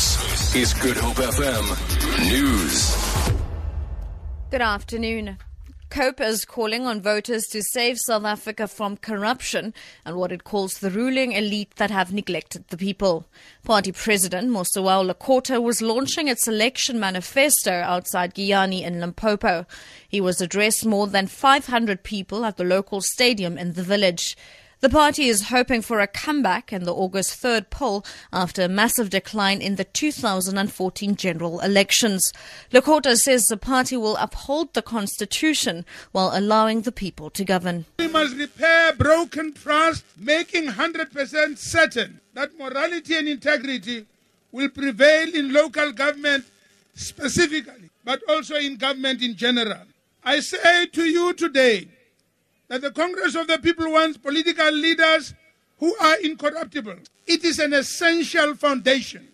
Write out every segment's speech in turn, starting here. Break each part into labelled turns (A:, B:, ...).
A: This is Good Hope FM News.
B: Good afternoon. COPE is calling on voters to save South Africa from corruption and what it calls the ruling elite that have neglected the people. Party President Mosiuoa Lekota was launching its election manifesto outside Giyani in Limpopo. He was addressed more than 500 people at the local stadium in the village. The party is hoping for a comeback in the August 3rd poll after a massive decline in the 2014 general elections. Lekota says the party will uphold the constitution while allowing the people to govern.
C: We must repair broken trust, making 100% certain that morality and integrity will prevail in local government specifically, but also in government in general. I say to you today, that the Congress of the People wants political leaders who are incorruptible. It is an essential foundation.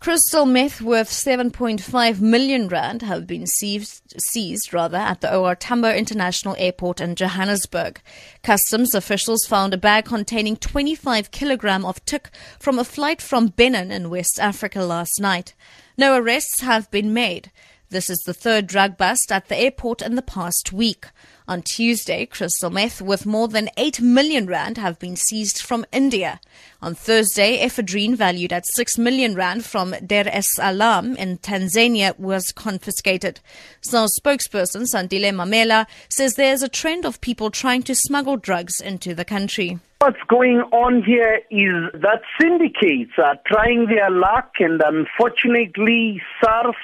B: Crystal meth worth 7.5 million rand have been seized, seized rather at the OR Tambo International Airport in Johannesburg. Customs officials found a bag containing 25 kilogram of tik from a flight from Benin in West Africa last night. No arrests have been made. This is the third drug bust at the airport in the past week. On Tuesday, crystal meth with more than 8 million rand have been seized from India. On Thursday, ephedrine valued at 6 million rand from Dar es Salaam in Tanzania was confiscated. SARS spokesperson Sandile Memela says there's a trend of people trying to smuggle drugs into the country.
D: What's going on here is that syndicates are trying their luck and unfortunately SARS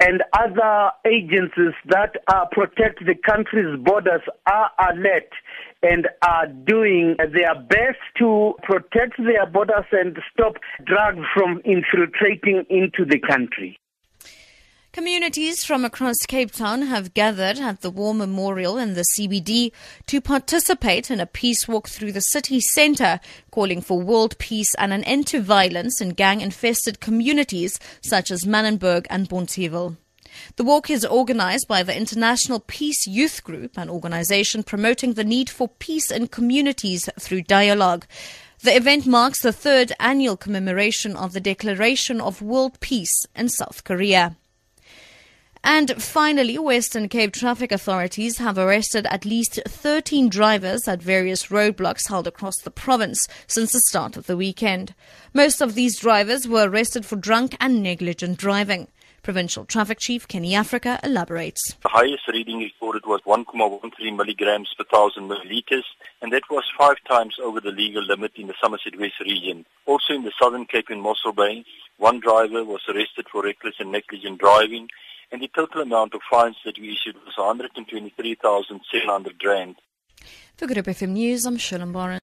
D: and other agencies that uh, protect the country's borders are alert and are doing their best to protect their borders and stop drugs from infiltrating into the country.
B: Communities from across Cape Town have gathered at the War Memorial in the CBD to participate in a peace walk through the city centre, calling for world peace and an end to violence in gang infested communities such as Manenberg and Bonteheuwel. The walk is organized by the International Peace Youth Group, an organization promoting the need for peace in communities through dialogue. The event marks the third annual commemoration of the Declaration of World Peace in South Korea. And finally, Western Cape traffic authorities have arrested at least 13 drivers at various roadblocks held across the province since the start of the weekend. Most of these drivers were arrested for drunk and negligent driving. Provincial Traffic Chief Kenny Africa elaborates.
E: The highest reading recorded was 1.13 milligrams per thousand milliliters, and that was five times over the legal limit in the Somerset West region. Also in the Southern Cape in Mossel Bay, one driver was arrested for reckless and negligent driving, and the total amount of fines that we issued was 123,700 rand.
B: For Good FM News, I'm Shirley Barron.